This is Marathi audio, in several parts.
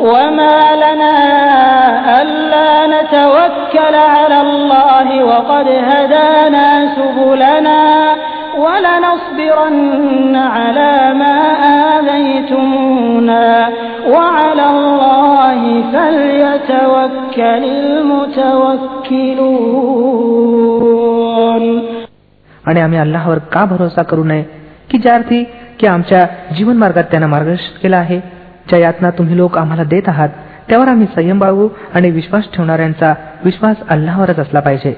وما لنا ألا نتوكل على الله وقد هدانا سبلنا ولنصبرن على ما آذيتمونا وعلى الله فليتوكل المتوكلون आणि आम्ही अल्लाहवर का भरोसा करू नये की ज्या अर्थी की आमच्या जीवन मार्गात त्यांना मार्गदर्शित केला आहे ज्या यातना तुम्ही लोक आम्हाला देत आहात त्यावर आम्ही संयम बाळगू आणि विश्वास ठेवणाऱ्यांचा विश्वास अल्लावरच असला पाहिजे.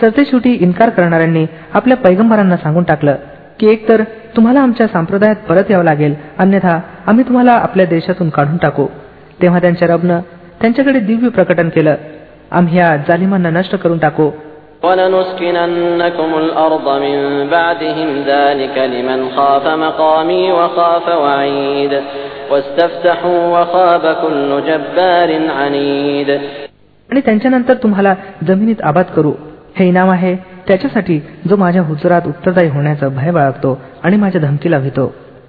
सरतेशेवटी इन्कार करणाऱ्यांनी आपल्या पैगंबरांना सांगून टाकलं की एकतर तुम्हाला आमच्या संप्रदायात परत यावं लागेल अन्यथा आम्ही तुम्हाला आपल्या देशातून काढून टाकू. तेव्हा त्यांच्या रबनं त्यांच्याकडे दिव्य प्रकटन केलं. आम्ही या जालिमांना नष्ट करून टाकू. आणि त्यांच्यानंतर तुम्हाला जमिनीत आबाद करू. हे इनाम आहे. त्याच्यासाठी जो माझ्या हुजरात उत्तरदायी होण्याचा भय बाळगतो आणि माझ्या धमकीला भितो.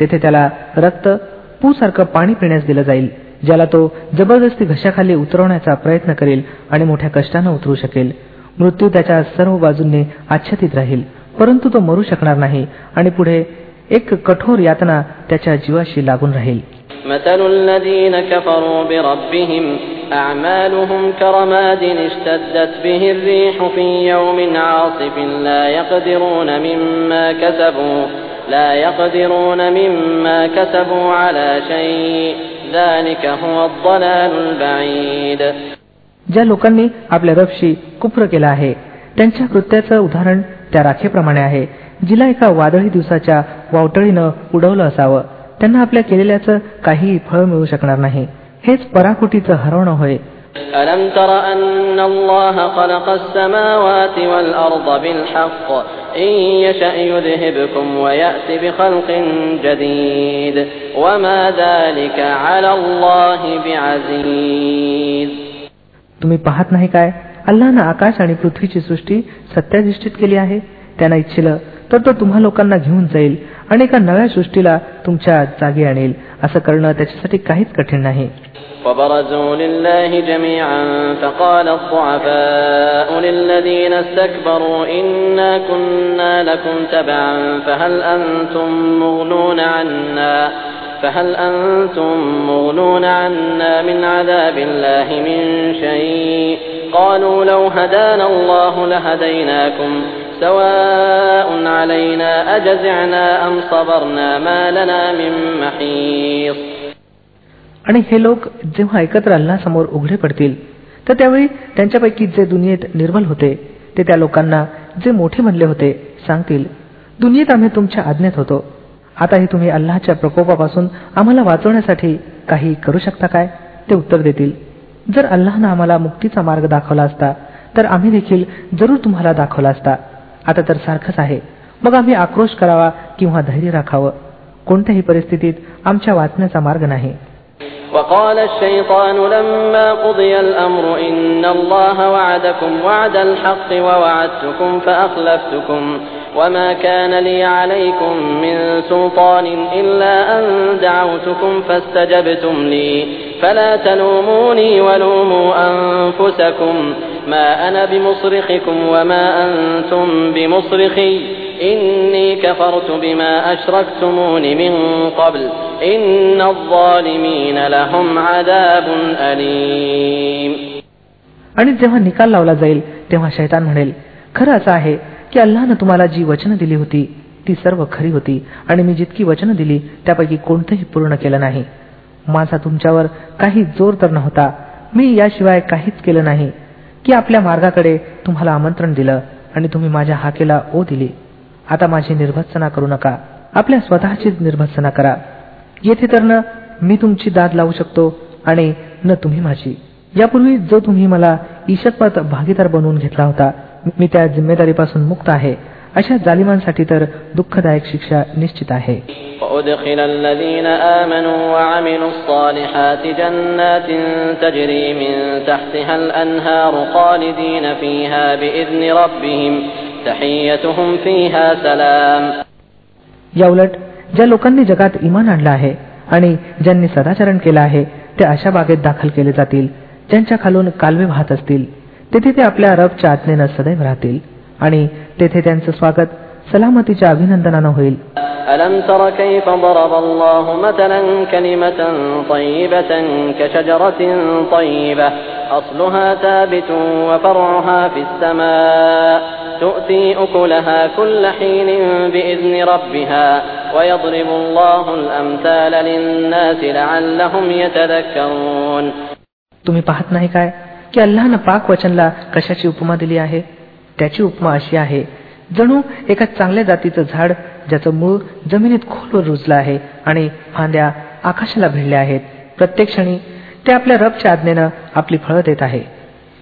तेथे त्याला रक्त पूसारखं पाणी पिण्यास दिलं जाईल ज्याला तो जबरदस्ती घशाखाली उतरवण्याचा प्रयत्न करेल आणि मोठ्या कष्टानं उतरू शकेल मृत्यू त्याच्या सर्व बाजूंनी आच्छादित राहील परंतु तो मरू शकणार नाही आणि पुढे एक कठोर यातना त्याच्या जीवाशी लागून राहील مثل الذين كفروا بربهم أعمالهم كرماد اشتدت به الريح في يوم عاصف لا يقدرون مما كسبوا لا يقدرون مما كسبوا على شيء ذلك هو الضلال البعيد ज्या लोकांनी आपल्या रबशी कुप्र केला आहे त्यांच्या कृत्याचं उदाहरण त्या राखेप्रमाणे आहे जिला एका वादळी दिवसाच्या वावटळीनं उडवलं असावं त्यांना आपल्या केलेल्याचं काहीही फळ मिळू शकणार नाही हेच पराकुटीचं हरवणं होय ألم تر أن الله خلق السماوات والأرض بالحق إن يشأ يذهبكم ويأت بخلق جديد وما ذلك على الله بعزيز तुम्ही पाहत नाही काय अल्लानं आकाश आणि पृथ्वीची सृष्टी सत्याधिष्ठित केली आहे त्यांना इच्छिलं तर तो तुम्हा लोकांना घेऊन जाईल आणि एका नव्या सृष्टीला तुमच्या जागी आणेल असं करणं त्याच्यासाठी काहीच कठीण नाही وبرزوا لله جميعا فقال الضعفاء للذين استكبروا إنا كنا لكم تبعا فهل أنتم مغنون عنا فهل أنتم مغنون عنا من عذاب الله من شيء قالوا لو هدانا الله لهديناكم سواء علينا أجزعنا أم صبرنا ما لنا من محيص आणि हे लोक जेव्हा एकत्र अल्लासमोर उघडे पडतील तर त्यावेळी त्यांच्यापैकी जे दुनियेत निर्मल होते ते त्या लोकांना जे मोठे म्हणले होते सांगतील दुनियेत आम्ही तुमच्या आज्ञेत होतो आताही तुम्ही अल्लाच्या प्रकोपापासून आम्हाला वाचवण्यासाठी काही करू शकता काय ते उत्तर देतील जर अल्लानं आम्हाला मुक्तीचा मार्ग दाखवला असता तर आम्ही देखील जरूर तुम्हाला दाखवला असता आता तर सारखंच आहे मग आम्ही आक्रोश करावा किंवा धैर्य राखावं कोणत्याही परिस्थितीत आमच्या वाचण्याचा मार्ग नाही وقال الشيطان لما قضي الأمر إن الله وعدكم وعد الحق ووعدتكم فأخلفتكم وما كان لي عليكم من سلطان إلا أن دعوتكم فاستجبتم لي فلا تلوموني ولوموا أنفسكم ما أنا بمصرخكم وما أنتم بمصرخي إني كفرت بما أشركتمون من قبل إن الظالمين لهم عذاب أليم आणि जेव्हा निकाल लावला जाईल तेव्हा शैतान म्हणेल खरं असं आहे की अल्लानं तुम्हाला जी वचनं दिली होती ती सर्व खरी होती आणि मी जितकी वचनं दिली त्यापैकी कोणतंही पूर्ण केलं नाही माझा तुमच्यावर काही जोर तर नव्हता मी याशिवाय काहीच केलं नाही की आपल्या मार्गाकडे तुम्हाला आमंत्रण दिलं आणि तुम्ही माझ्या हाकेला ओ दिली. आता माझी निर्भत्सना करू नका. आपल्या स्वतःची निर्भत्सना करा. येथे तर न मी तुमची दाद लावू शकतो आणि न तुम्ही माझी. यापूर्वी जो तुम्ही मला ईशत्वात भागीदार बनवून घेतला होता मी त्या जिम्मेदारीपासून मुक्त आहे. अशा जालिमांसाठी तर दुःखदायक शिक्षा निश्चित आहे وأدخل الذين آمنوا وعملوا الصالحات جنات تجري من تحتها الأنهار خالدين فيها بإذن ربهم تحيتهم فيها سلام या उलट ज्या लोकांनी जगात इमान आणलं आहे आणि ज्यांनी सदाचरण केलं आहे ते अशा बागेत दाखल केले जातील ज्यांच्या खालून कालवे वाहत असतील तेथे ते आपल्या रबच्या आज्ञेनं सदैव राहतील आणि तेथे त्यांचं स्वागत सलामतीच्या अभिनंदनानं होईल ألم تر كيف ضرب الله مثلا كلمة طيبة كشجرة طيبة أصلها ثابت وفرعها في السماء تؤتي أكلها كل حين بإذن ربها ويضرب الله الأمثال للناس لعلهم يتذكرون तुम्ही पाहत नाही काय की अल्लानं पाक वचनला कशाची उपमा दिली आहे त्याची उपमा अशी आहे जणू एका चांगल्या जातीचं झाड ज्याचं मूळ जमिनीत खोलवर रुजलं आहे आणि फांद्या आकाशाला भिडल्या आहेत प्रत्येक क्षणी ते आपल्या रबच्या आज्ञेनं आपली फळं देत आहे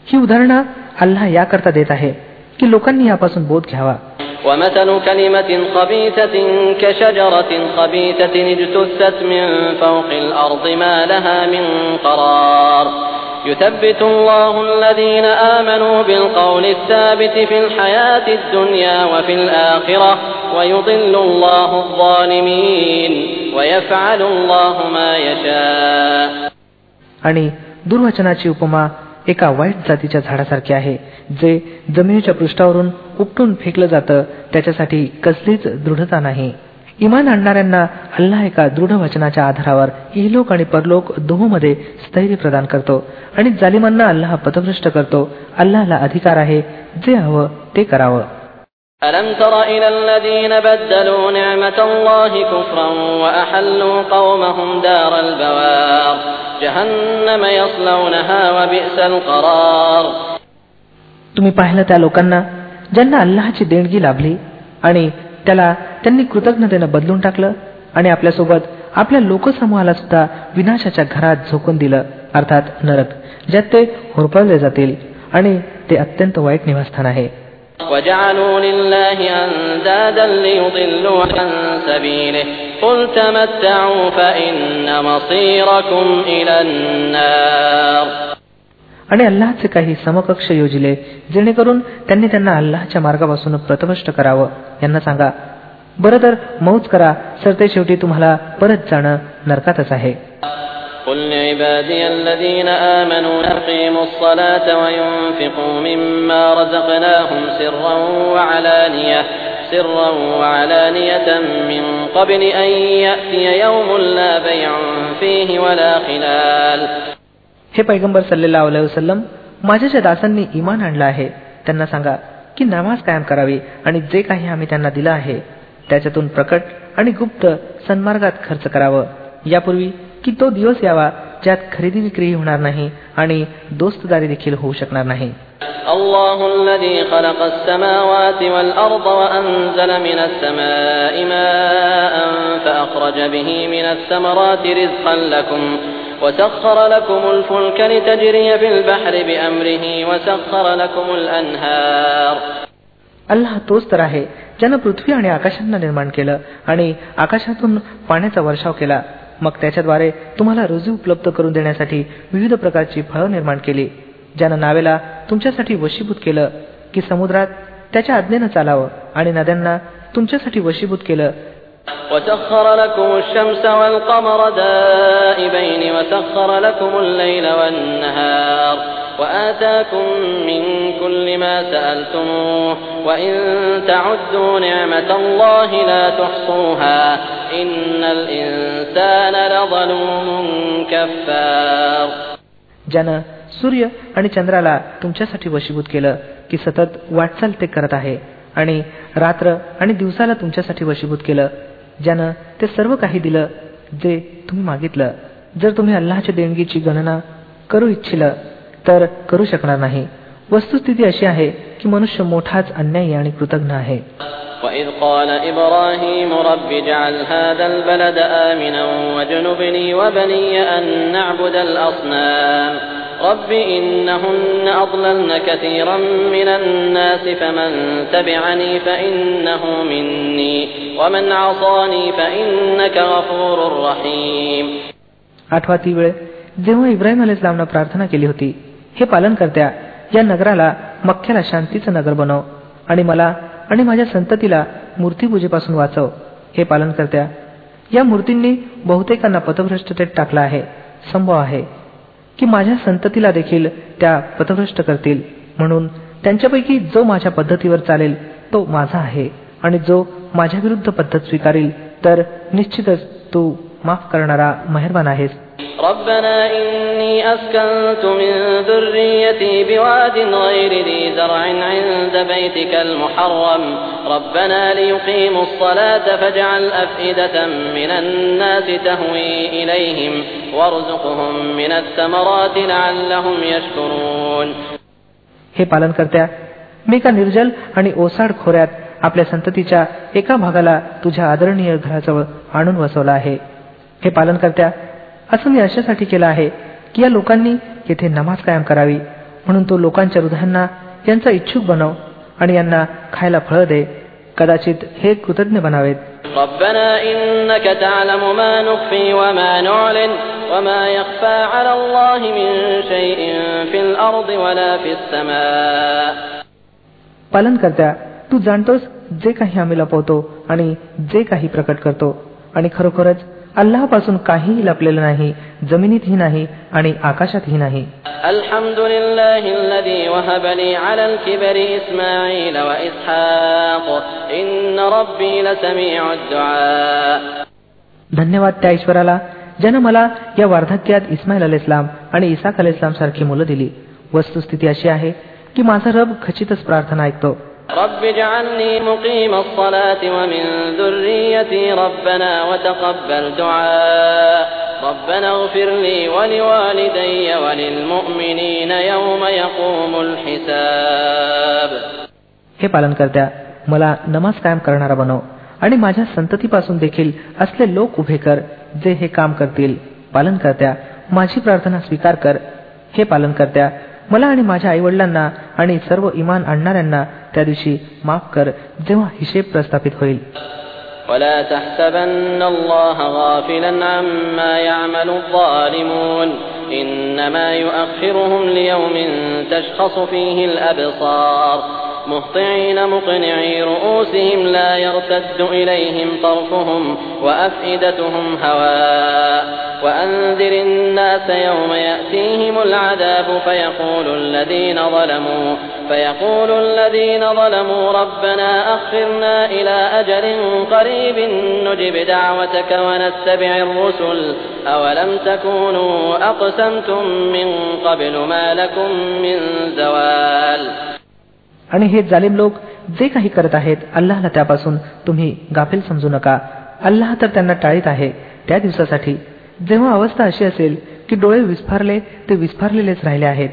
ही उदाहरणं अल्लाह याकरता देत आहे की लोकांनी यापासून बोध घ्यावा ومثل كلمة خبيثة كشجرة خبيثة اجتثت من فوق الأرض ما لها من قرار يثبت الله الذين آمنوا بالقول الثابت في الحياة الدنيا وفي الآخرة ويضل الله الظالمين ويفعل الله ما يشاء आणि दुर्वचनाची उपमा एका वाईट जातीच्या झाडासारखी आहे जे जमिनीच्या पृष्ठावरून उपटून फेकलं जातं त्याच्यासाठी कसलीच दृढता नाही इमान आणणाऱ्यांना अल्लाह एका दृढ वचनाच्या आधारावर इहलोक आणि परलोक दोहोमध्ये स्थैर्य प्रदान करतो आणि जालिमांना अल्लाह पथभ्रष्ट करतो अल्लाहला अधिकार आहे जे हवं ते करावं ألم تر إلى الذين بدلوا نعمة الله كفرا وأحلوا قومهم دار البوار جهنم يصلونها وبئس القرار तुम्ही पाहिलं त्या लोकांना ज्यांना अल्लाहची देणगी लाभली आणि त्याला त्यांनी कृतज्ञतेनं बदलून टाकलं आणि आपल्यासोबत आपल्या लोकसमूहाला सुद्धा विनाशाच्या घरात झोकून दिलं अर्थात नरक ज्यात ते होरपळले जातील आणि ते अत्यंत वाईट निवासस्थान आहे وجعلوا لله أندادا ليضلوا عن سبيله قل تمتعوا فإن مصيركم إلى النار आणि अल्लाहचे काही समकक्ष योजिले जेणेकरून त्यांनी त्यांना अल्लाहच्या मार्गापासून प्रतभष्ट करावं यांना सांगा बरं तर मौज करा सरते शेवटी तुम्हाला परत जाणं नरकातच आहे قل لعبادي الذين آمنوا يقيموا الصلاة وينفقوا مما رزقناهم سرا وعلانية سرا وعلانية من قبل أن يأتي يوم لا بيع فيه ولا خلال हे पैगंबर सल्लेला वसलम माझ्या ज्या दासांनी इमान आणलं आहे त्यांना सांगा की नमाज कायम करावी आणि जे काही आम्ही त्यांना दिलं आहे त्याच्यातून प्रकट आणि गुप्त सन्मार्गात खर्च करावं यापूर्वी की तो दिवस यावा ज्यात खरेदी विक्री होणार नाही आणि दोस्तदारी देखील होऊ शकणार नाही الله الذي خلق السماوات والأرض وأنزل من السماء ماء فأخرج به من الثمرات رزقا لكم وسخر لكم الفلك لتجري في البحر بأمره وسخر لكم الأنهار अल्लाह तोच तर आहे ज्यानं पृथ्वी आणि आकाशांना निर्माण केलं आणि आकाशातून पाण्याचा वर्षाव केला मग त्याच्याद्वारे तुम्हाला रोजी उपलब्ध करून देण्यासाठी विविध प्रकारची फळं निर्माण केली ज्यानं नावेला तुमच्यासाठी वशीभूत केलं की समुद्रात त्याच्या आज्ञेनं चालावं आणि नद्यांना तुमच्यासाठी वशीभूत केलं وسخر لكم الشمس والقمر دائبين وسخر لكم الليل والنهار وآتاكم من كل ما سألتموه وإن تعدوا نعمة الله لا تحصوها إن الإنسان لظلوم كفار ज्यानं सूर्य आणि चंद्राला तुमच्यासाठी वशीभूत केलं की सतत वाटचाल ते करत आहे आणि रात्र आणि दिवसाला तुमच्यासाठी वशीभूत केलं ज्यानं ते सर्व काही दिलं जे तुम्ही मागितलं जर तुम्ही अल्लाच्या देणगीची गणना करू इच्छिल तर करू शकणार नाही वस्तुस्थिती अशी आहे की मनुष्य मोठाच अन्यायी आणि कृतज्ञ आहे وإذ قال إبراهيم رب اجعل هذا البلد آمنا واجنبني وبني أن نعبد الأصنام رب إنهن أضللن كثيرا من الناس فمن تبعني فإنه مني ومن عصاني فإنك غفور رحيم आठवा ती वेळ जेव्हा इब्राहिम अलाइस्लामनं प्रार्थना केली होती हे पालन करत्या या नगराला मख्याला शांतीचं नगर बनव आणि मला आणि माझ्या संततीला मूर्तीपूजेपासून वाचव हे पालन करत्या या मूर्तींनी बहुतेकांना पथभ्रष्टतेत टाकला आहे संभव आहे की माझ्या संततीला देखील त्या पथभ्रष्ट करतील. म्हणून त्यांच्यापैकी जो माझ्या पद्धतीवर चालेल तो माझा आहे. आणि जो माझ्या विरुद्ध पद्धत स्वीकारेल तर निश्चितच तू माफ करणारा मेहरबान आहेस ربنا إني أسكنت من ذريتي بواد غير ذي زرع عند بيتك المحرم ربنا ليقيموا الصلاة فاجعل أفئدة من الناس تهوي إليهم وارزقهم من الثمرات لعلهم يشكرون हे पालन करत्या मी एका निर्जल आणि ओसाड खोऱ्यात आपल्या संततीच्या एका भागाला तुझ्या आदरणीय घराजवळ आणून वसवला आहे हे पालन करत्या असं मी अशासाठी केलं आहे की या लोकांनी येथे नमाज कायम करावी. म्हणून तो लोकांच्या हृदयांना यांचा इच्छुक बनव आणि यांना खायला फळं दे. कदाचित हे कृतज्ञ बनावेत. पालन करत्या तू जाणतोस जे काही आम्ही लपवतो आणि जे काही प्रकट करतो. आणि खरोखरच अल्लापासून काहीही लपलेलं नाही जमिनीतही नाही आणि आकाशातही नाही. धन्यवाद त्या ईश्वराला ज्यानं मला या वार्धक्यात इस्माईल अल इस्लाम आणि इसाक अल इस्लाम सारखी मुलं दिली. वस्तुस्थिती अशी आहे की माझा रब खचितच प्रार्थना ऐकतो. رب اجعلني مقيم الصلاة ومن ذريتي ربنا وتقبل دعاء ربنا اغفر لي ولوالدي وللمؤمنين يوم يقوم الحساب हे पालन करत्या मला नमाज कायम करणारा बनव आणि माझ्या संततीपासून देखील असले लोक उभे कर जे हे काम करतील पालन करत्या माझी प्रार्थना स्वीकार कर हे पालन करत्या मला आणि माझ्या आईवडिलांना आणि सर्व इमान आणणाऱ्यांना त्या दिवशी माफ कर जेव्हा हिशेब प्रस्थापित होईल ولا تحسبن الله غافلا عما يعمل الظالمون إنما يؤخرهم ليوم تشخص فيه الأبصار مهطعين مقنعي رؤوسهم لا يرتد إليهم طرفهم وأفئدتهم هواء. وأنذر الناس يوم يأتيهم العذاب فيقول الذين ظلموا فيقول الذين ظلموا ربنا أخرنا إلى أجل قريب نجب دعوتك ونتبع الرسل. أولم تكونوا أقسمتم من قبل ما لكم من زوال؟ आणि हे जालिम लोक जे काही करत आहेत अल्लाहला त्यापासून तुम्ही गाफील समजू नका. अल्लाह तर त्यांना टाळीत आहे. त्या दिवसासाठी जेव्हा अवस्था अशी असेल की डोळे विस्फारले ते विस्फारलेलेच राहिले आहेत.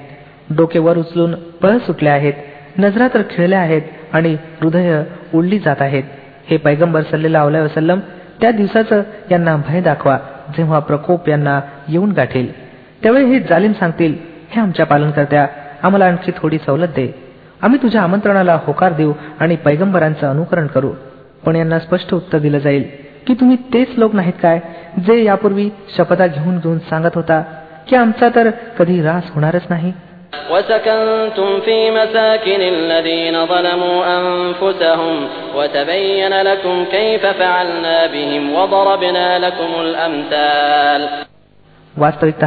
डोके वर उचलून पळ सुटले आहेत. नजरा तर खिळल्या आहेत आणि हृदय उडली जात आहेत. हे पैगंबर सल्लेला वसलम त्या दिवसाचं यांना भय दाखवा जेव्हा प्रकोप यांना येऊन गाठेल. त्यावेळी हे जालिम सांगतील हे आमच्या पालनकर्त्या आम्हाला आणखी थोडी सवलत दे. आम्ही तुझ्या आमंत्रणाला होकार देऊ आणि पैगंबरांचं अनुकरण करू पण यांना स्पष्ट उत्तर दिलं जाईल की तुम्ही तेच लोक नाहीत काय जे यापूर्वी शपथा घेऊन घेऊन सांगत होता की आमचा तर कधी रास होणारच नाही وسكنتم في مساكن الذين ظلموا أنفسهم وتبين لكم كيف فعلنا بهم وضربنا لكم الأمثال वास्तविकत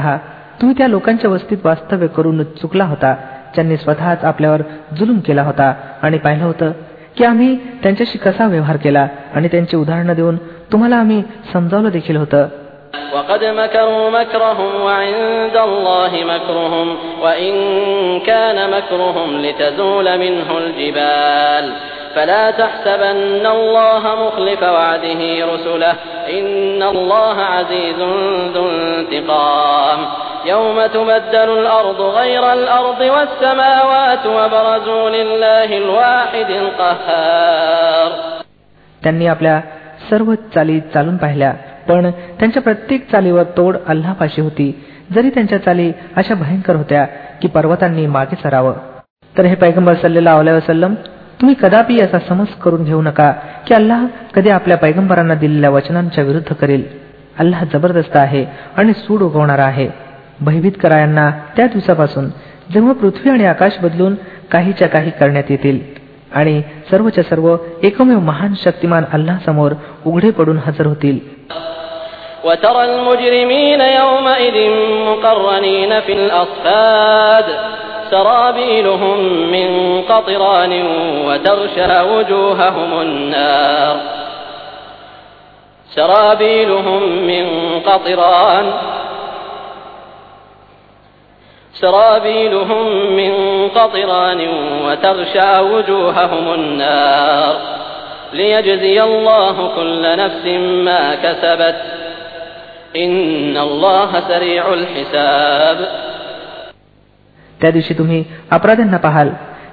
तुम्ही त्या लोकांच्या वस्तीत वास्तव्य करून चुकला होता ज्यांनी स्वतःच आपल्यावर जुलूम केला होता आणि पाहिलं होतं की आम्ही त्यांच्याशी कसा व्यवहार केला आणि त्यांची उदाहरणं देऊन तुम्हाला आम्ही समजावलं देखील होतं وقد مكروا مكرهم وعند الله مكرهم وإن كان مكرهم لتزول منه الجبال فلا تحسبن الله مخلف وعده رسله إن الله عزيز ذو انتقام يوم تبدل الأرض غير الأرض والسماوات وبرزوا لله الواحد القهار त्यांनी आपल्या सर्व चाली चालून पाहिल्या पण त्यांच्या प्रत्येक चालीवर तोड अल्लापाशी होती जरी त्यांच्या चाली अशा भयंकर होत्या की पर्वतांनी मागे सरावं तर हे पैगंबर सल्लेला वसलम तुम्ही कदापि असा समज करून घेऊ नका की अल्लाह कधी आपल्या पैगंबरांना दिलेल्या वचनांच्या विरुद्ध करेल अल्लाह जबरदस्त आहे आणि सूड उगवणारा आहे भयभीत करा यांना त्या दिवसापासून जेव्हा पृथ्वी आणि आकाश बदलून काहीच्या काही करण्यात येतील आणि सर्वच्या सर्व एकमेव महान शक्तिमान अल्लाह समोर उघडे पडून हजर होतील وترى المجرمين يومئذ مقرنين في الأصفاد سرابيلهم من قطران وتغشى وجوههم النار. سرابيلهم من قطران سرابيلهم من قطران وتغشى وجوههم النار. ليجزي الله كل نفس ما كسبت. إن الله سريع الحساب. त्या दिवशी तुम्ही अपराध्यांना पाहाल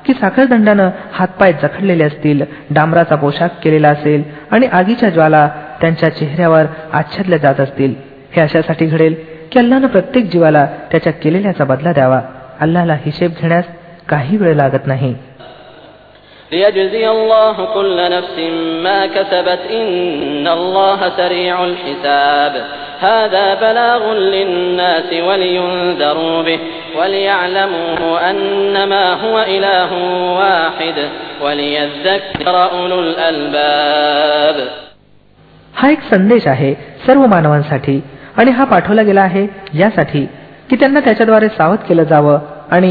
की साखरदंडानं हातपाय जखडलेले असतील डांबराचा पोशाख केलेला असेल आणि आगीच्या ज्वाला त्यांच्या चेहऱ्यावर आच्छादल्या जात असतील. हे अशासाठी घडेल की अल्लानं प्रत्येक जीवाला त्याच्या केलेल्याचा बदला द्यावा. अल्लाला हिशेब घेण्यास काही वेळ लागत नाही. ليجزي الله كل نفس ما كسبت إن الله سريع الحساب هذا بلاغ للناس ولينذروا به وليعلموا أنما هو إله واحد وليذكر أولو الألباب हा एक संदेश आहे सर्व मानवांसाठी आणि हा पाठवला गेला आहे यासाठी की त्यांना त्याच्याद्वारे सावध केलं जावं